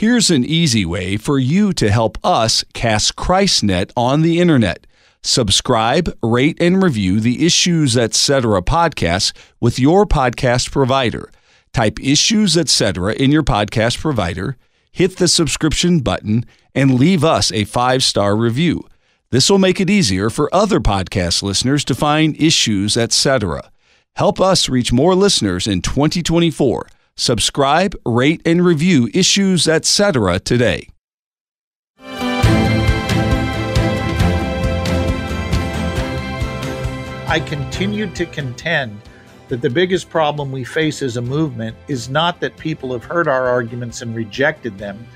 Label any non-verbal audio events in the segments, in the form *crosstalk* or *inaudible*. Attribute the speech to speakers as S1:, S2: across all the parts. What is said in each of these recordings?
S1: Here's an easy way for you to help us cast ChristNet on the internet. Subscribe, rate, and review the Issues Etc. podcast with your podcast provider. Type Issues Etc. in your podcast provider, hit the subscription button, and leave us a five star review. This will make it easier for other podcast listeners to find Issues Etc. Help us reach more listeners in 2024. Subscribe, rate, and review Issues Etc. today.
S2: I continue to contend that the biggest problem we face as a movement is not that people have heard our arguments and rejected them,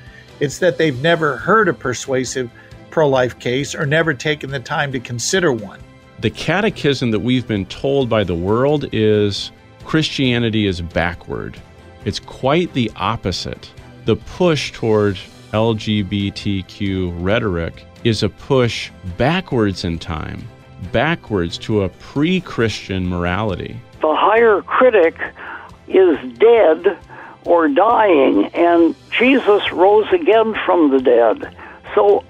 S2: it's that they've never heard a persuasive pro life case or never taken the time to consider one.
S3: The catechism that we've been told by the world is Christianity is backward. It's quite the opposite. The push toward LGBTQ rhetoric is a push backwards in time, backwards to a pre Christian morality.
S4: The higher critic is dead or dying, and Jesus rose again from the dead. So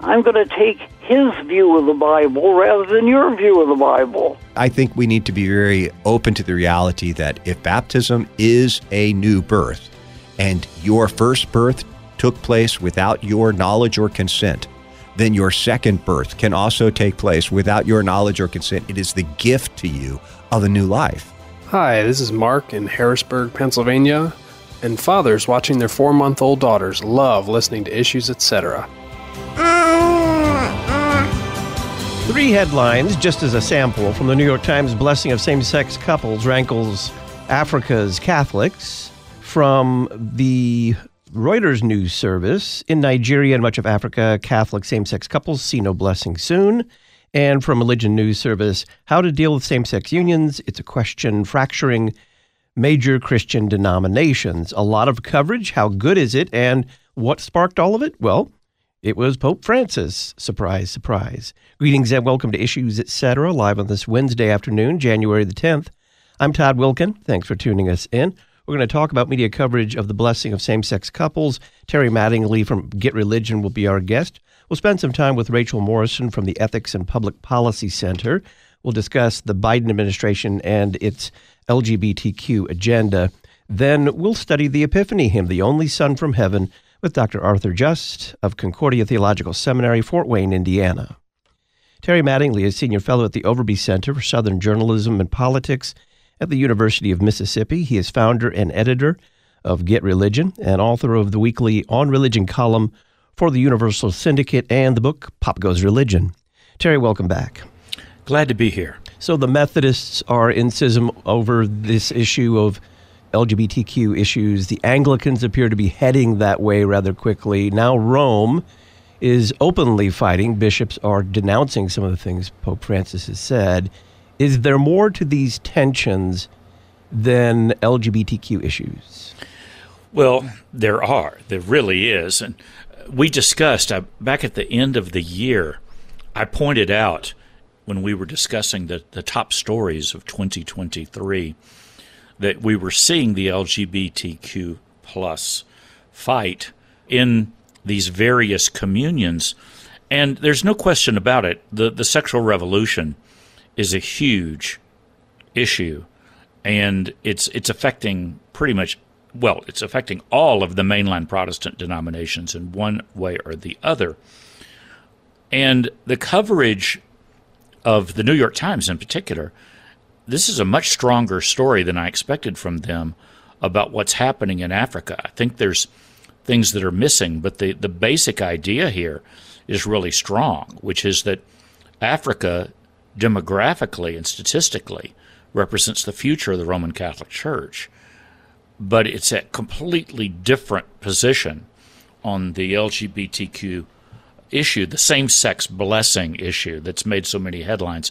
S4: I'm going to take his view of the Bible rather than your view of the Bible.
S5: I think we need to be very open to the reality that if baptism is a new birth and your first birth took place without your knowledge or consent, then your second birth can also take place without your knowledge or consent. It is the gift to you of a new life.
S6: Hi, this is Mark in Harrisburg, Pennsylvania, and fathers watching their four month old daughters love listening to issues, etc.
S7: Three headlines, just as a sample, from the New York Times Blessing of Same Sex Couples rankles Africa's Catholics. From the Reuters news service, in Nigeria and much of Africa, Catholic same sex couples see no blessing soon. And from Religion News Service, How to Deal with Same Sex Unions. It's a question fracturing major Christian denominations. A lot of coverage. How good is it? And what sparked all of it? Well, it was Pope Francis. Surprise, surprise. Greetings and welcome to Issues Etc. live on this Wednesday afternoon, January the 10th. I'm Todd Wilken. Thanks for tuning us in. We're going to talk about media coverage of the blessing of same sex couples. Terry Mattingly from Get Religion will be our guest. We'll spend some time with Rachel Morrison from the Ethics and Public Policy Center. We'll discuss the Biden administration and its LGBTQ agenda. Then we'll study the Epiphany hymn, The Only Son from Heaven with Dr. Arthur Just of Concordia Theological Seminary, Fort Wayne, Indiana. Terry Mattingly is Senior Fellow at the Overby Center for Southern Journalism and Politics at the University of Mississippi. He is founder and editor of Get Religion and author of the weekly On Religion column for the Universal Syndicate and the book Pop Goes Religion. Terry, welcome back.
S8: Glad to be here.
S7: So the Methodists are in schism over this issue of LGBTQ issues. The Anglicans appear to be heading that way rather quickly. Now, Rome is openly fighting. Bishops are denouncing some of the things Pope Francis has said. Is there more to these tensions than LGBTQ issues?
S8: Well, there are. There really is. And we discussed uh, back at the end of the year, I pointed out when we were discussing the, the top stories of 2023 that we were seeing the LGBTQ plus fight in these various communions. And there's no question about it. The, the sexual revolution is a huge issue, and it's, it's affecting pretty much, well, it's affecting all of the mainline Protestant denominations in one way or the other. And the coverage of the New York Times in particular this is a much stronger story than I expected from them about what's happening in Africa. I think there's things that are missing, but the, the basic idea here is really strong, which is that Africa, demographically and statistically, represents the future of the Roman Catholic Church. But it's a completely different position on the LGBTQ issue, the same sex blessing issue that's made so many headlines.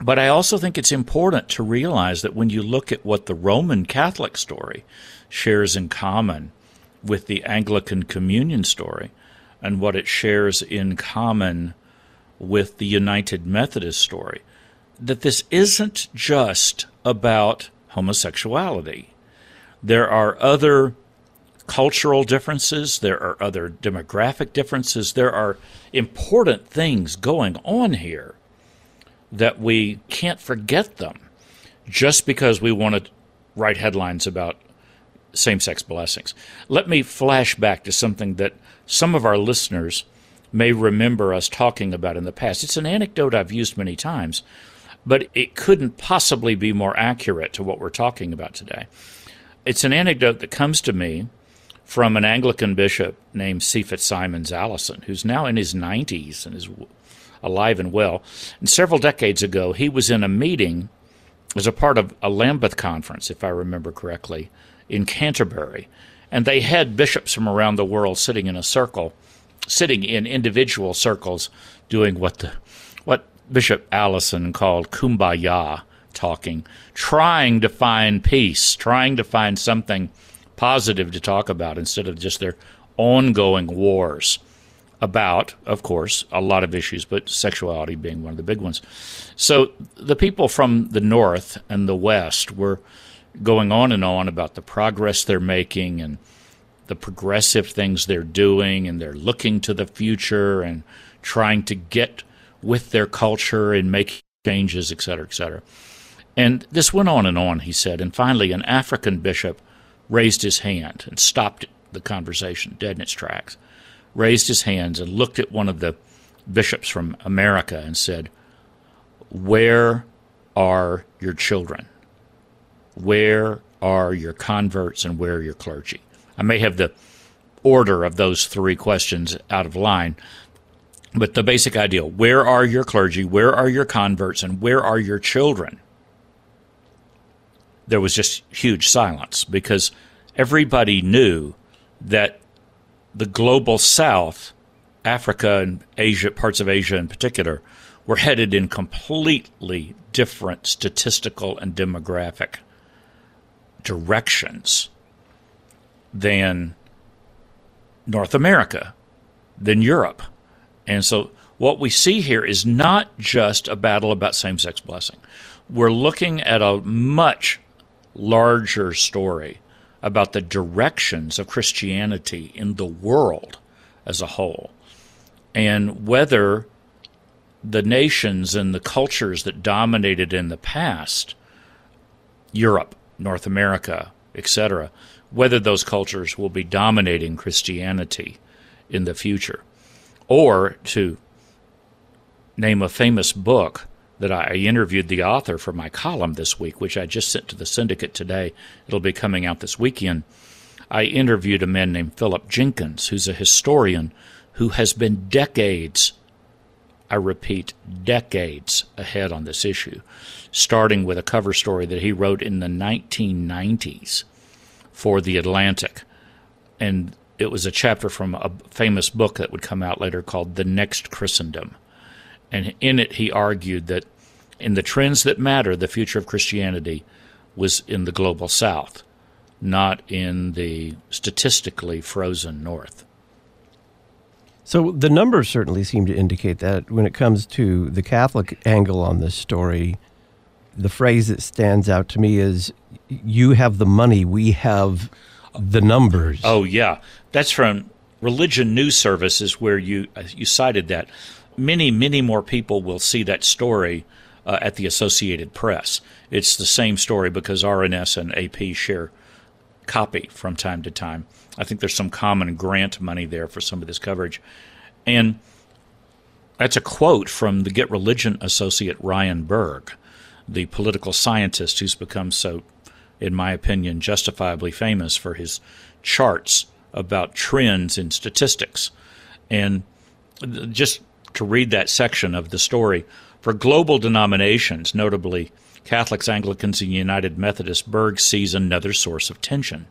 S8: But I also think it's important to realize that when you look at what the Roman Catholic story shares in common with the Anglican Communion story and what it shares in common with the United Methodist story, that this isn't just about homosexuality. There are other cultural differences, there are other demographic differences, there are important things going on here that we can't forget them just because we want to write headlines about same sex blessings. Let me flash back to something that some of our listeners may remember us talking about in the past. It's an anecdote I've used many times, but it couldn't possibly be more accurate to what we're talking about today. It's an anecdote that comes to me from an Anglican bishop named C. FitzSimons Allison, who's now in his 90s and is alive and well. And several decades ago, he was in a meeting as a part of a Lambeth conference, if I remember correctly, in Canterbury. And they had bishops from around the world sitting in a circle, sitting in individual circles, doing what the what Bishop Allison called kumbaya talking, trying to find peace, trying to find something positive to talk about instead of just their ongoing wars about, of course, a lot of issues, but sexuality being one of the big ones. So the people from the North and the West were going on and on about the progress they're making and the progressive things they're doing, and they're looking to the future and trying to get with their culture and make changes, et cetera, et cetera. And this went on and on, he said. And finally, an African bishop raised his hand and stopped the conversation dead in its tracks, raised his hands and looked at one of the bishops from America and said, Where are your children? Where are your converts and where are your clergy? I may have the order of those three questions out of line, but the basic idea where are your clergy, where are your converts, and where are your children? There was just huge silence because everybody knew that the global south, Africa and Asia, parts of Asia in particular, were headed in completely different statistical and demographic directions than North America, than Europe. And so what we see here is not just a battle about same sex blessing. We're looking at a much larger story about the directions of Christianity in the world as a whole and whether the nations and the cultures that dominated in the past, Europe, North America, etc., whether those cultures will be dominating Christianity in the future. Or to name a famous book that I interviewed the author for my column this week, which I just sent to the syndicate today. It'll be coming out this weekend. I interviewed a man named Philip Jenkins, who's a historian who has been decades, I repeat, decades ahead on this issue, starting with a cover story that he wrote in the 1990s for The Atlantic. And it was a chapter from a famous book that would come out later called The Next Christendom and in it, he argued that in the trends that matter, the future of Christianity was in the global south, not in the statistically frozen north.
S7: So the numbers certainly seem to indicate that when it comes to the Catholic angle on this story, the phrase that stands out to me is you have the money, we have the numbers.
S8: Oh yeah, that's from Religion News Services where you uh, you cited that many, many more people will see that story uh, at the Associated Press. It's the same story because RNS and AP share copy from time to time. I think there's some common grant money there for some of this coverage. And that's a quote from the Get Religion associate Ryan Burge, the political scientist who's become so, in my opinion, justifiably famous for his charts about trends in statistics. And just to read that section of the story. For global denominations, notably Catholics, Anglicans, and United Methodists, Burge sees another source of tension.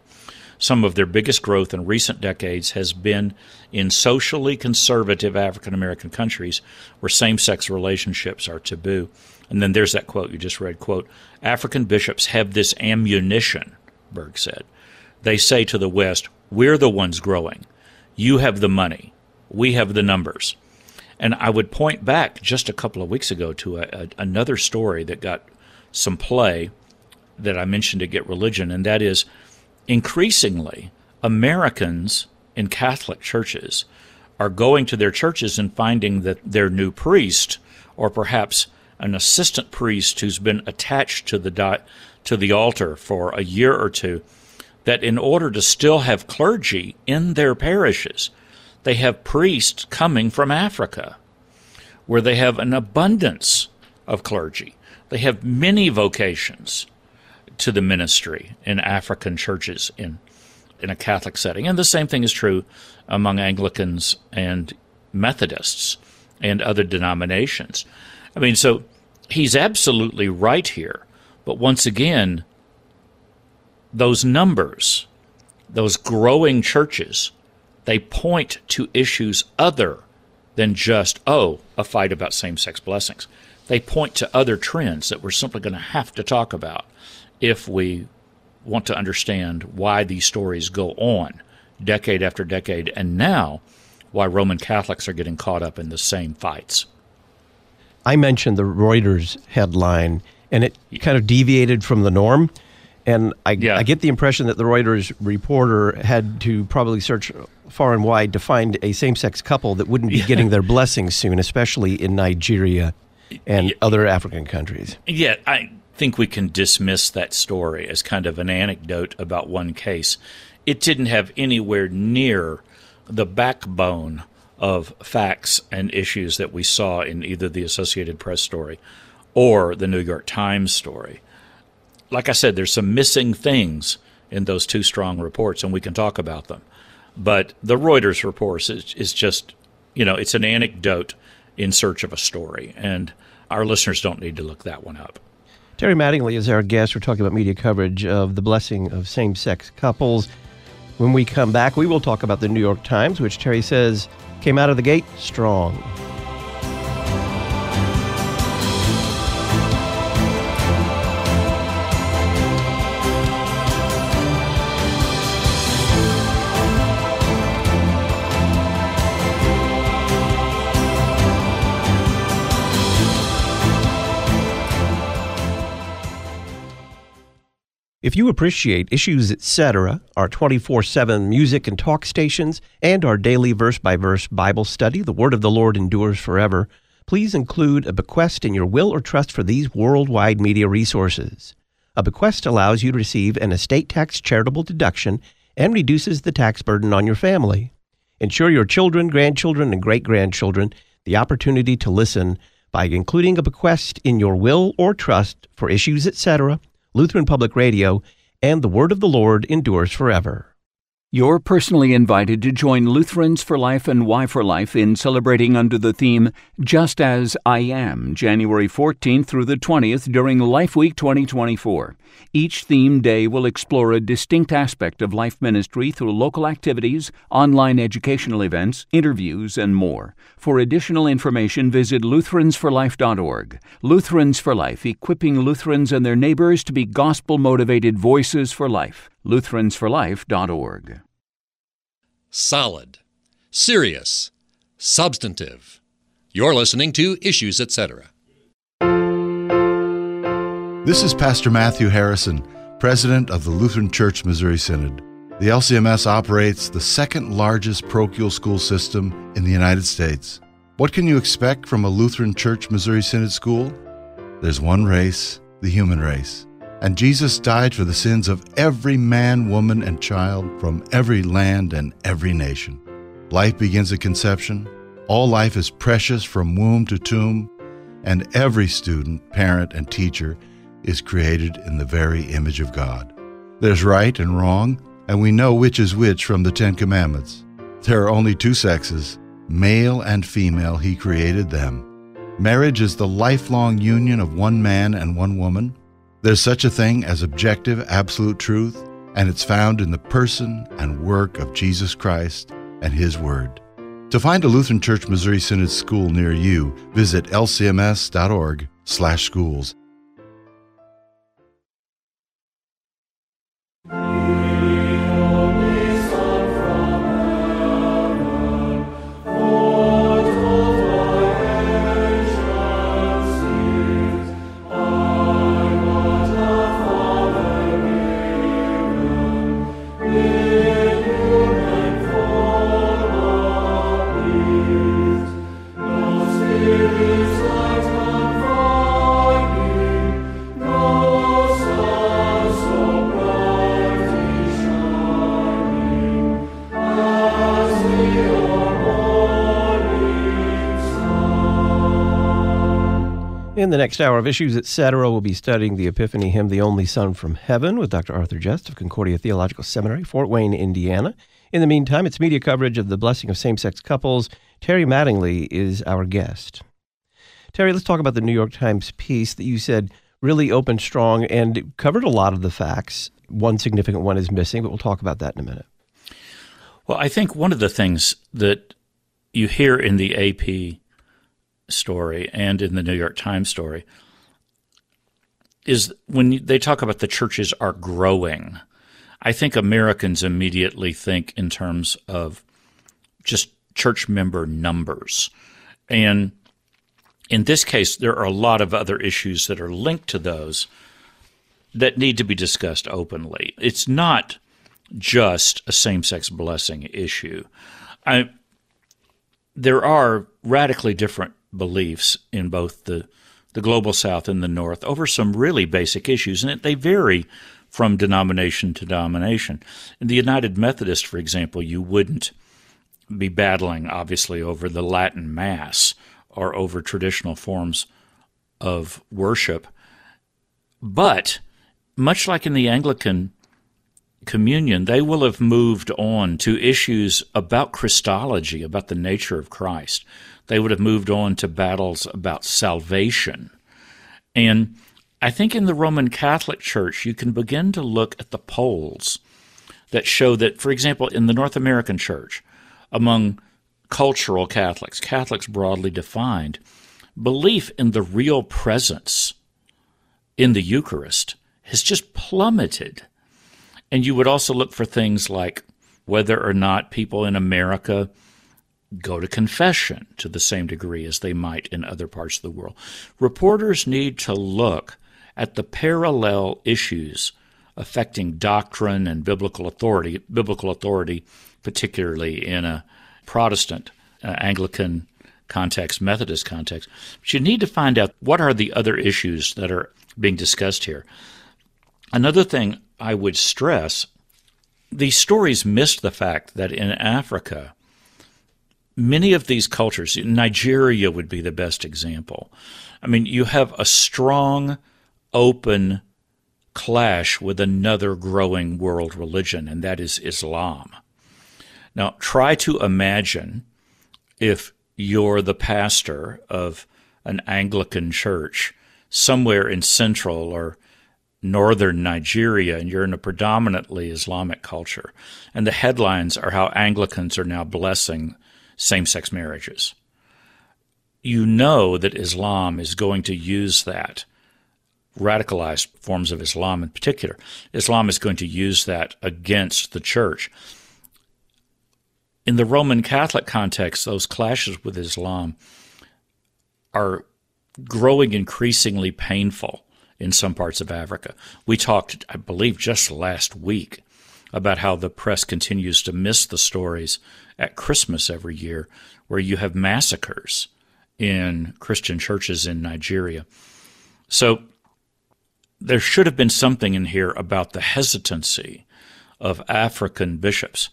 S8: Some of their biggest growth in recent decades has been in socially conservative African American countries where same sex relationships are taboo. And then there's that quote you just read quote, African bishops have this ammunition, Burge said. They say to the West, We're the ones growing. You have the money. We have the numbers. And I would point back just a couple of weeks ago to a, a, another story that got some play that I mentioned to Get Religion, and that is increasingly Americans in Catholic churches are going to their churches and finding that their new priest, or perhaps an assistant priest who's been attached to the di- to the altar for a year or two, that in order to still have clergy in their parishes, they have priests coming from Africa, where they have an abundance of clergy. They have many vocations to the ministry in African churches in in a Catholic setting. And the same thing is true among Anglicans and Methodists and other denominations. I mean, so he's absolutely right here. But once again, those numbers, those growing churches, they point to issues other than just, oh, a fight about same sex blessings. They point to other trends that we're simply going to have to talk about if we want to understand why these stories go on decade after decade, and now why Roman Catholics are getting caught up in the same fights.
S7: I mentioned the Reuters headline, and it kind of deviated from the norm. And I, yeah. I get the impression that the Reuters reporter had to probably search far and wide to find a same sex couple that wouldn't be getting their *laughs* blessings soon, especially in Nigeria and yeah. other African countries.
S8: Yeah, I think we can dismiss that story as kind of an anecdote about one case. It didn't have anywhere near the backbone of facts and issues that we saw in either the Associated Press story or the New York Times story. Like I said, there's some missing things in those two strong reports, and we can talk about them. But the Reuters report is, is just, you know, it's an anecdote in search of a story, and our listeners don't need to look that one up.
S7: Terry Mattingly is our guest. We're talking about media coverage of the blessing of same sex couples. When we come back, we will talk about the New York Times, which Terry says came out of the gate strong. If you appreciate Issues Etc., our 24 7 music and talk stations, and our daily verse by verse Bible study, The Word of the Lord Endures Forever, please include a bequest in your will or trust for these worldwide media resources. A bequest allows you to receive an estate tax charitable deduction and reduces the tax burden on your family. Ensure your children, grandchildren, and great grandchildren the opportunity to listen by including a bequest in your will or trust for Issues Etc Lutheran Public Radio, and the Word of the Lord endures forever.
S9: You're personally invited to join Lutherans for Life and Y4Life in celebrating under the theme Just As I Am, January 14th through the 20th during Life Week 2024. Each theme day will explore a distinct aspect of life ministry through local activities, online educational events, interviews, and more. For additional information, visit lutheransforlife.org. Lutherans for Life, equipping Lutherans and their neighbors to be gospel motivated voices for life. Lutheransforlife.org.
S10: Solid, serious, substantive. You're listening to Issues, etc.
S11: This is Pastor Matthew Harrison, President of the Lutheran Church Missouri Synod. The LCMS operates the second largest parochial school system in the United States. What can you expect from a Lutheran Church Missouri Synod school? There's one race, the human race. And Jesus died for the sins of every man, woman, and child from every land and every nation. Life begins at conception. All life is precious from womb to tomb. And every student, parent, and teacher is created in the very image of God. There's right and wrong, and we know which is which from the Ten Commandments. There are only two sexes, male and female, He created them. Marriage is the lifelong union of one man and one woman. There's such a thing as objective, absolute truth, and it's found in the person and work of Jesus Christ and His Word. To find a Lutheran Church Missouri Synod school near you, visit lcms.org/schools.
S7: In the next hour of Issues, etc., we'll be studying the Epiphany hymn, The Only Son from Heaven, with Dr. Arthur Just of Concordia Theological Seminary, Fort Wayne, Indiana. In the meantime, it's media coverage of the blessing of same sex couples. Terry Mattingly is our guest. Terry, let's talk about the New York Times piece that you said really opened strong and covered a lot of the facts. One significant one is missing, but we'll talk about that in a minute.
S8: Well, I think one of the things that you hear in the AP story and in the New York Times story is when they talk about the churches are growing. I think Americans immediately think in terms of just church member numbers. And in this case, there are a lot of other issues that are linked to those that need to be discussed openly. It's not just a same sex blessing issue. I, there are radically different beliefs in both the the global south and the north over some really basic issues and they vary from denomination to denomination. In the United Methodist, for example, you wouldn't be battling obviously over the Latin Mass or over traditional forms of worship. But much like in the Anglican communion, they will have moved on to issues about Christology, about the nature of Christ. They would have moved on to battles about salvation. And I think in the Roman Catholic Church, you can begin to look at the polls that show that, for example, in the North American Church, among cultural Catholics, Catholics broadly defined, belief in the real presence in the Eucharist has just plummeted. And you would also look for things like whether or not people in America go to confession to the same degree as they might in other parts of the world. Reporters need to look at the parallel issues affecting doctrine and biblical authority, biblical authority, particularly in a Protestant, uh, Anglican context, Methodist context. But you need to find out what are the other issues that are being discussed here. Another thing I would stress these stories missed the fact that in Africa, many of these cultures, Nigeria would be the best example. I mean, you have a strong, open clash with another growing world religion, and that is Islam. Now, try to imagine if you're the pastor of an Anglican church somewhere in central or northern Nigeria and you're in a predominantly Islamic culture, and the headlines are how Anglicans are now blessing same sex marriages. You know that Islam is going to use that, radicalized forms of Islam in particular. Islam is going to use that against the church. In the Roman Catholic context, those clashes with Islam are growing increasingly painful in some parts of Africa. We talked, I believe, just last week about how the press continues to miss the stories at Christmas every year where you have massacres in Christian churches in Nigeria. So there should have been something in here about the hesitancy of African bishops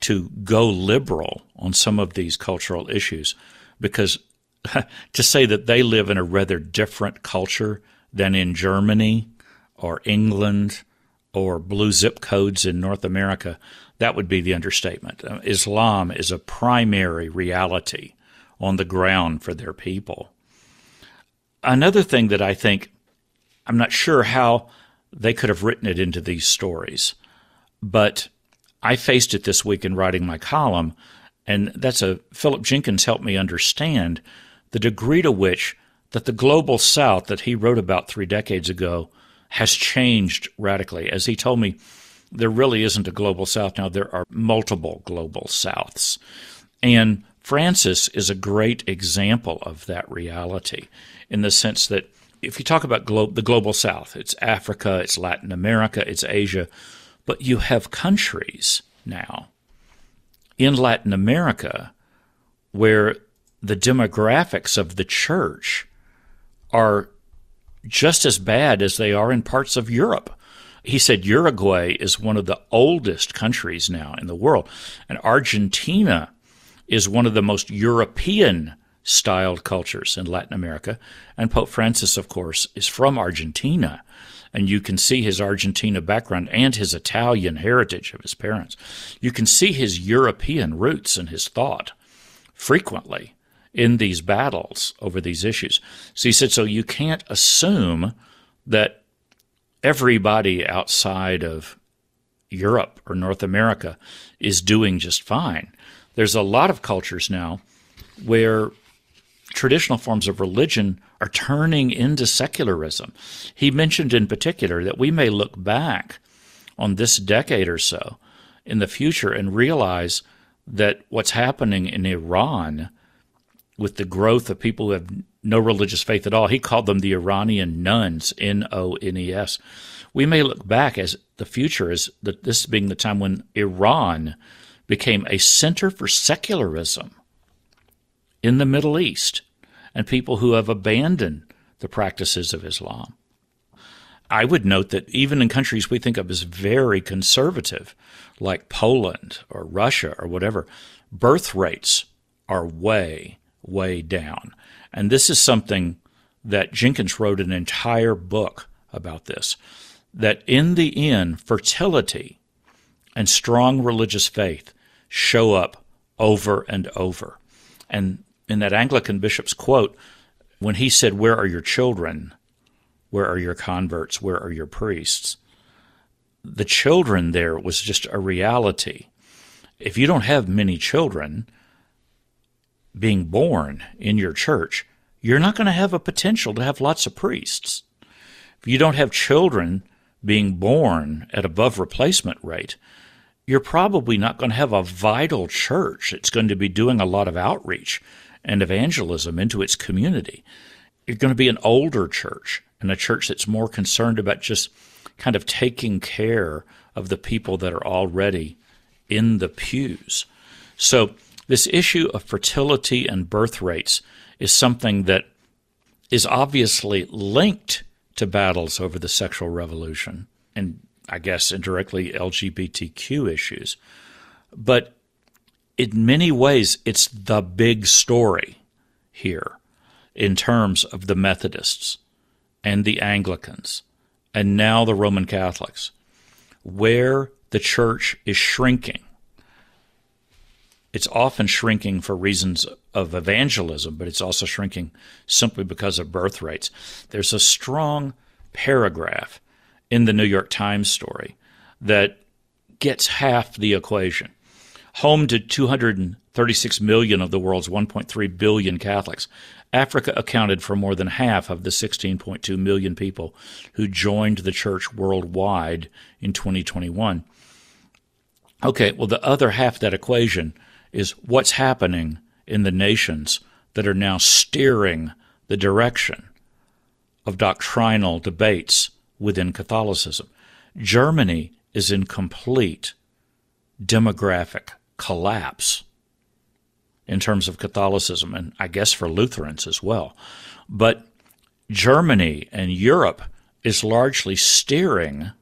S8: to go liberal on some of these cultural issues because *laughs* to say that they live in a rather different culture than in Germany or England or blue zip codes in North America, that would be the understatement. Uh, Islam is a primary reality on the ground for their people. Another thing that I think, I'm not sure how they could have written it into these stories, but I faced it this week in writing my column, and that's a Philip Jenkins helped me understand the degree to which that the global south that he wrote about three decades ago has changed radically. As he told me, there really isn't a global south now, there are multiple global souths. And Francis is a great example of that reality in the sense that if you talk about glo- the global south, it's Africa, it's Latin America, it's Asia, but you have countries now in Latin America where the demographics of the church are just as bad as they are in parts of Europe. He said Uruguay is one of the oldest countries now in the world, and Argentina is one of the most European styled cultures in Latin America. And Pope Francis, of course, is from Argentina. And you can see his Argentina background and his Italian heritage of his parents. You can see his European roots in his thought frequently in these battles over these issues. So he said, so you can't assume that everybody outside of Europe or North America is doing just fine. There's a lot of cultures now where traditional forms of religion are turning into secularism. He mentioned in particular that we may look back on this decade or so in the future and realize that what's happening in Iran with the growth of people who have no religious faith at all, he called them the Iranian nones, N O N E S. We may look back as the future as the, this being the time when Iran became a center for secularism in the Middle East and people who have abandoned the practices of Islam. I would note that even in countries we think of as very conservative, like Poland or Russia or whatever, birth rates are way, way down. And this is something that Jenkins wrote an entire book about this that in the end, fertility and strong religious faith show up over and over. And in that Anglican bishop's quote, when he said, Where are your children? Where are your converts? Where are your priests? The children there was just a reality. If you don't have many children being born in your church, you're not going to have a potential to have lots of priests. If you don't have children being born at above replacement rate, you're probably not going to have a vital church. It's going to be doing a lot of outreach and evangelism into its community. You're going to be an older church and a church that's more concerned about just kind of taking care of the people that are already in the pews. So, this issue of fertility and birth rates is something that is obviously linked to battles over the sexual revolution and I guess indirectly LGBTQ issues. But in many ways, it's the big story here in terms of the Methodists and the Anglicans and now the Roman Catholics, where the church is shrinking. It's often shrinking for reasons of evangelism, but it's also shrinking simply because of birth rates. There's a strong paragraph in the New York Times story that gets half the equation. Home to 236 million of the world's 1.3 billion Catholics, Africa accounted for more than half of the 16.2 million people who joined the church worldwide in 2021. Okay, well, the other half of that equation is what's happening in the nations that are now steering the direction of doctrinal debates within Catholicism. Germany is in complete demographic collapse in terms of Catholicism, and I guess for Lutherans as well. But Germany and Europe is largely steering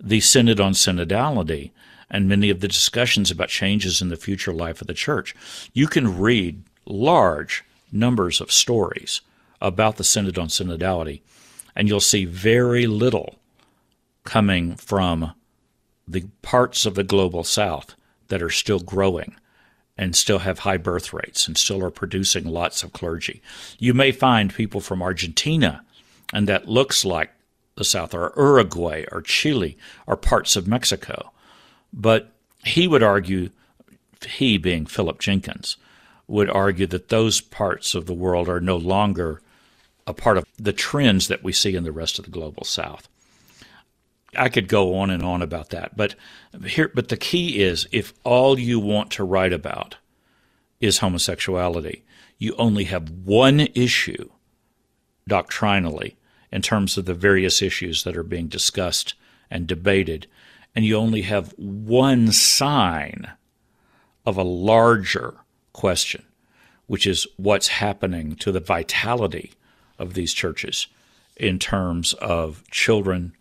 S8: the Synod on Synodality and many of the discussions about changes in the future life of the church. You can read large numbers of stories about the Synod on Synodality, and you'll see very little coming from the parts of the global south that are still growing and still have high birth rates and still are producing lots of clergy. You may find people from Argentina, and that looks like the South, or Uruguay, or Chile, or parts of Mexico. But he would argue, he being Philip Jenkins, would argue that those parts of the world are no longer a part of the trends that we see in the rest of the global south. I could go on and on about that, but here but the key is if all you want to write about is homosexuality, you only have one issue doctrinally in terms of the various issues that are being discussed and debated, and you only have one sign of a larger question, which is what's happening to the vitality of these churches in terms of children,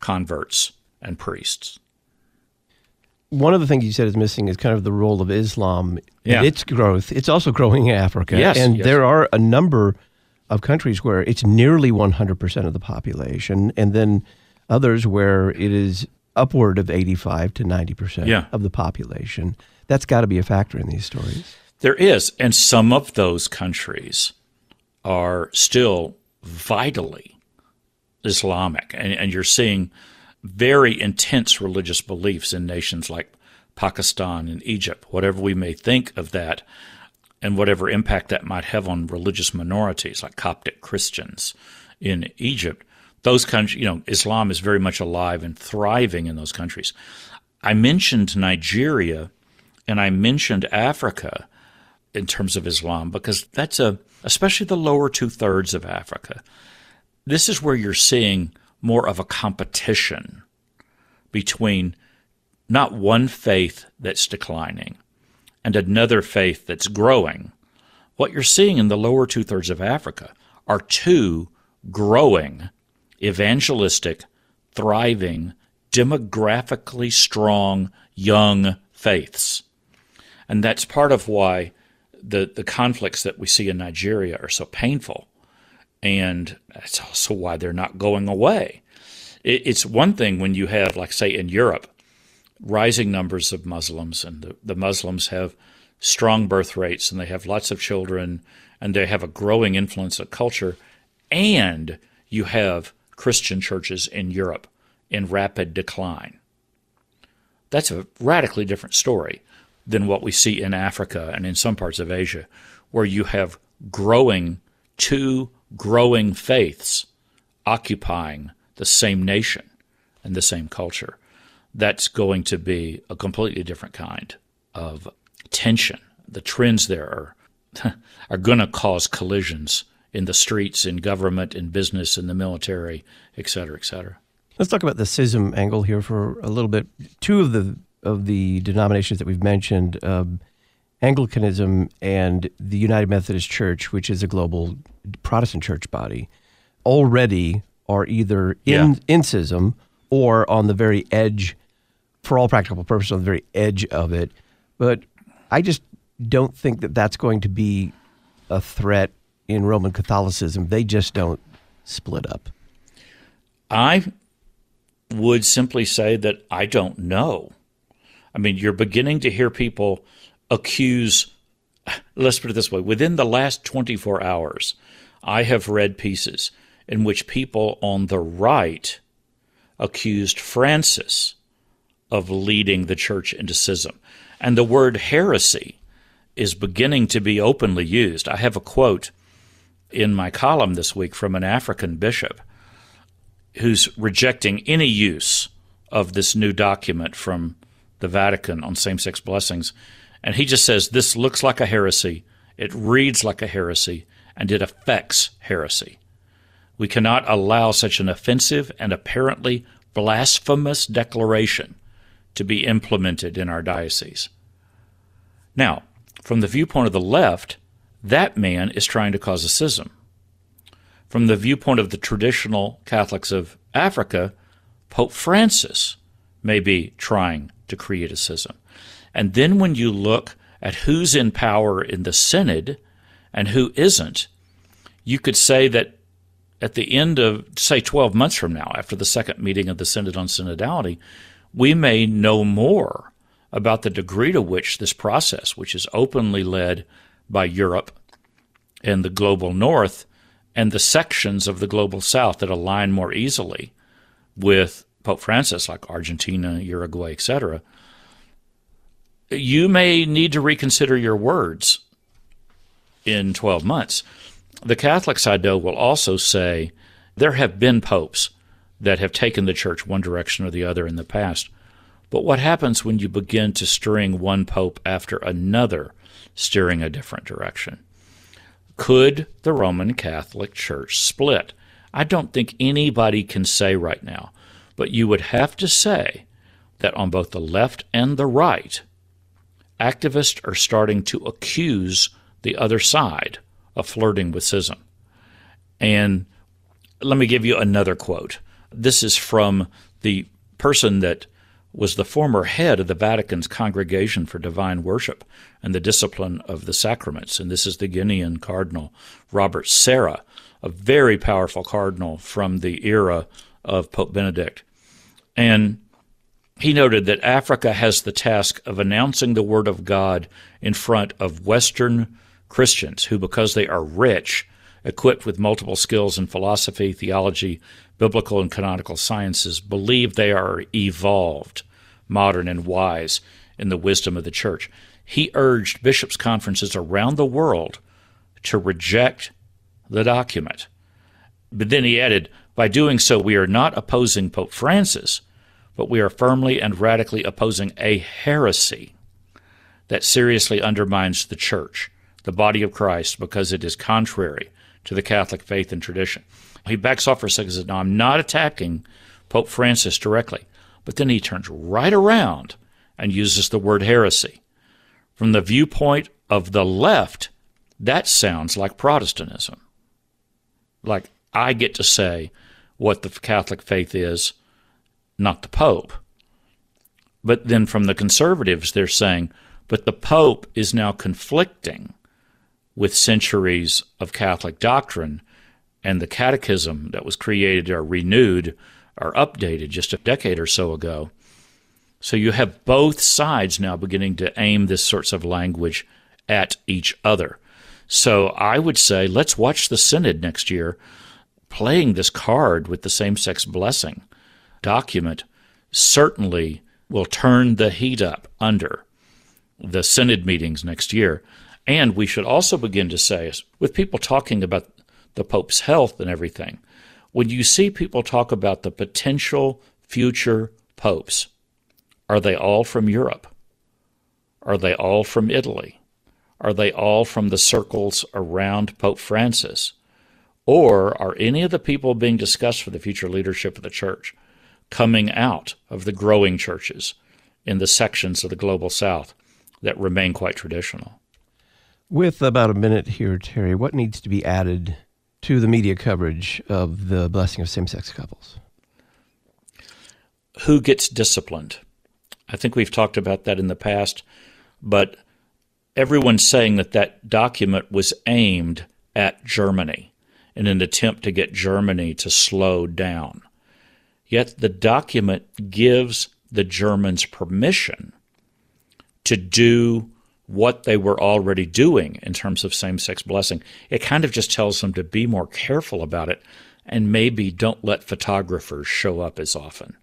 S8: converts, and priests.
S7: one of the things you said is missing is kind of the role of Islam
S8: Yeah.
S7: and its growth. It's also growing in Africa.
S8: Yes,
S7: and
S8: yes.
S7: there are a number of countries where it's nearly 100% of the population, and then others where it is upward of 85 to 90%
S8: Yeah.
S7: of the population. That's got to be a factor in these stories.
S8: There is, and some of those countries are still vitally Islamic, and, and you're seeing very intense religious beliefs in nations like Pakistan and Egypt, whatever we may think of that, and whatever impact that might have on religious minorities like Coptic Christians in Egypt. Those countries, you know, Islam is very much alive and thriving in those countries. I mentioned Nigeria and I mentioned Africa in terms of Islam because that's a, especially the lower two thirds of Africa. This is where you're seeing more of a competition between not one faith that's declining and another faith that's growing. What you're seeing in the lower two thirds of Africa are two growing, evangelistic, thriving, demographically strong young faiths. And that's part of why the, the conflicts that we see in Nigeria are so painful. And that's also why they're not going away. It, it's one thing when you have, like, say, in Europe, rising numbers of Muslims, and the, the Muslims have strong birth rates, and they have lots of children, and they have a growing influence of culture, and you have Christian churches in Europe in rapid decline. That's a radically different story than what we see in Africa and in some parts of Asia, where you have growing, two growing faiths occupying the same nation and the same culture. That's going to be a completely different kind of tension. The trends there are, *laughs* are going to cause collisions in the streets, in government, in business, in the military, et cetera, et cetera.
S7: Let's talk about the schism angle here for a little bit. Two of the of the denominations that we've mentioned, um, Anglicanism and the United Methodist Church, which is a global Protestant church body, already are either in
S8: Yeah.
S7: in schism or on the very edge, for all practical purposes, on the very edge of it. But I just don't think that that's going to be a threat in Roman Catholicism. They just don't split up.
S8: I would simply say that I don't know. I mean, you're beginning to hear people accuse, let's put it this way within the last 24 hours, I have read pieces in which people on the right accused Francis of leading the church into schism. And the word heresy is beginning to be openly used. I have a quote in my column this week from an African bishop who's rejecting any use of this new document from the Vatican on same sex blessings. And he just says this looks like a heresy, it reads like a heresy, and it affects heresy. We cannot allow such an offensive and apparently blasphemous declaration to be implemented in our diocese. Now, from the viewpoint of the left, that man is trying to cause a schism. From the viewpoint of the traditional Catholics of Africa, Pope Francis may be trying to create a schism. And then when you look at who's in power in the synod and who isn't, you could say that at the end of, say, 12 months from now, after the second meeting of the Synod on Synodality, we may know more about the degree to which this process, which is openly led by Europe and the global north, and the sections of the global south that align more easily with Pope Francis, like Argentina, Uruguay, etc., you may need to reconsider your words in 12 months. The Catholic side, though, will also say there have been popes that have taken the church one direction or the other in the past. But what happens when you begin to string one pope after another steering a different direction? Could the Roman Catholic Church split? I don't think anybody can say right now, but you would have to say that on both the left and the right, activists are starting to accuse the other side of flirting with schism. And let me give you another quote. This is from the person that was the former head of the Vatican's Congregation for Divine Worship and the Discipline of the Sacraments. And this is the Guinean Cardinal Robert Sarah, a very powerful cardinal from the era of Pope Benedict. And he noted that Africa has the task of announcing the Word of God in front of Western Christians who, because they are rich, equipped with multiple skills in philosophy, theology, biblical and canonical sciences, believe they are evolved, modern, and wise in the wisdom of the church. He urged bishops' conferences around the world to reject the document. But then he added, by doing so, we are not opposing Pope Francis but we are firmly and radically opposing a heresy that seriously undermines the church, the body of Christ, because it is contrary to the Catholic faith and tradition. He backs off for a second and says, No, I'm not attacking Pope Francis directly. But then he turns right around and uses the word heresy. From the viewpoint of the left, that sounds like Protestantism. Like I get to say what the Catholic faith is not the Pope. But then from the conservatives, they're saying, but the Pope is now conflicting with centuries of Catholic doctrine, and the catechism that was created or renewed or updated just a decade or so ago. So you have both sides now beginning to aim this sorts of language at each other. So I would say let's watch the Synod next year playing this card with the same sex blessing document certainly will turn the heat up under the Synod meetings next year. And we should also begin to say, with people talking about the Pope's health and everything, when you see people talk about the potential future popes, are they all from Europe? Are they all from Italy? Are they all from the circles around Pope Francis? Or are any of the people being discussed for the future leadership of the church coming out of the growing churches in the sections of the global south that remain quite traditional.
S7: With about a minute here, Terry, what needs to be added to the media coverage of the blessing of same sex couples?
S8: Who gets disciplined? I think we've talked about that in the past, but everyone's saying that that document was aimed at Germany in an attempt to get Germany to slow down. Yet the document gives the Germans permission to do what they were already doing in terms of same sex blessing. It kind of just tells them to be more careful about it and maybe don't let photographers show up as often.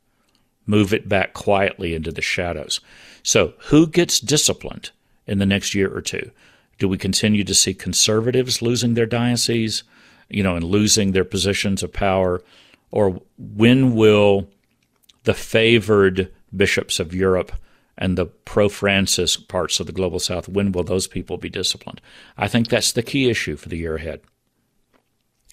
S8: Move it back quietly into the shadows. So, who gets disciplined in the next year or two? Do we continue to see conservatives losing their dioceses, you know, and losing their positions of power? Or when will the favored bishops of Europe and the pro Francis parts of the global south, when will those people be disciplined? I think that's the key issue for the year ahead.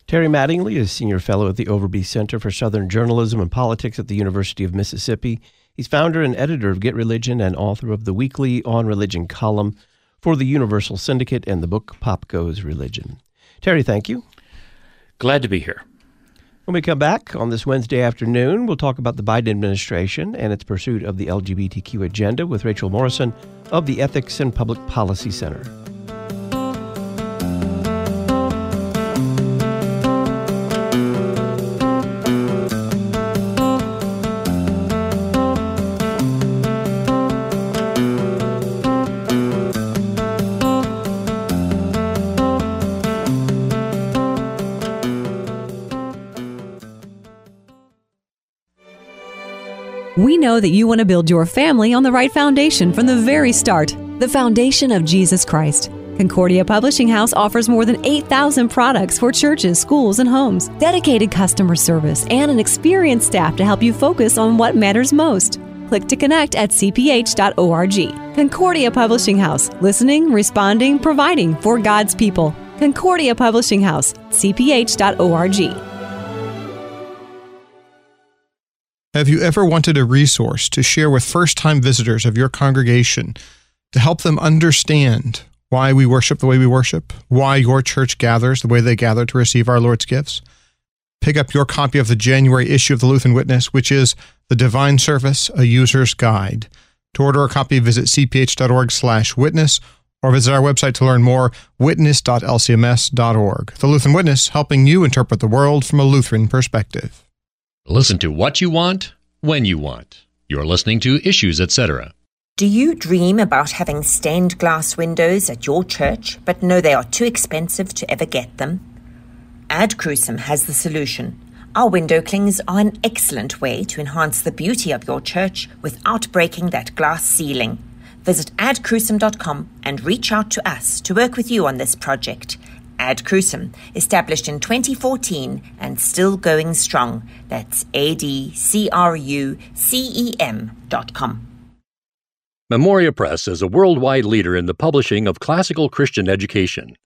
S7: Terry Mattingly is Senior Fellow at the Overby Center for Southern Journalism and Politics at the University of Mississippi. He's founder and editor of GetReligion and author of the weekly On Religion column for the Universal Syndicate and the book Pop Goes Religion. Terry, thank you.
S8: Glad to be here.
S7: When we come back on this Wednesday afternoon, we'll talk about the Biden administration and its pursuit of the LGBTQ agenda with Rachel Morrison of the Ethics and Public Policy Center.
S12: Know that you want to build your family on the right foundation from the very start the foundation of Jesus Christ. Concordia Publishing House offers more than 8,000 products for churches, schools, and homes, dedicated customer service, and an experienced staff to help you focus on what matters most. Click to connect at cph.org. Concordia Publishing House, listening, responding, providing for God's people. Concordia Publishing House, cph.org.
S13: Have you ever wanted a resource to share with first time visitors of your congregation to help them understand why we worship the way we worship, why your church gathers the way they gather to receive our Lord's gifts? Pick up your copy of the January issue of the Lutheran Witness, which is The Divine Service, A User's Guide. To order a copy, visit cph.org slash witness or visit our website to learn more, witness.lcms.org. The Lutheran Witness, helping you interpret the world from a Lutheran perspective.
S10: Listen to what you want, when you want. You're listening to Issues, etc.
S14: Do you dream about having stained glass windows at your church, but know they are too expensive to ever get them? Ad Crucem has the solution. Our window clings are an excellent way to enhance the beauty of your church without breaking that glass ceiling. Visit adcrucem.com and reach out to us to work with you on this project. Ad Crucem, established in 2014 and still going strong. That's A D C R U C E M dot com.
S10: Memoria Press is a worldwide leader in the publishing of classical Christian education.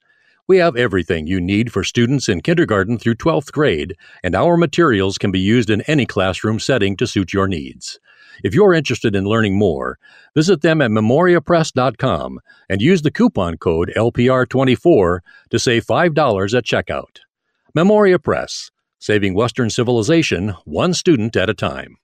S10: We have everything you need for students in kindergarten through 12th grade, and our materials can be used in any classroom setting to suit your needs. If you're interested in learning more, visit them at memoriapress.com and use the coupon code LPR24 to save $5 at checkout. Memoria Press, saving Western civilization one student at a time.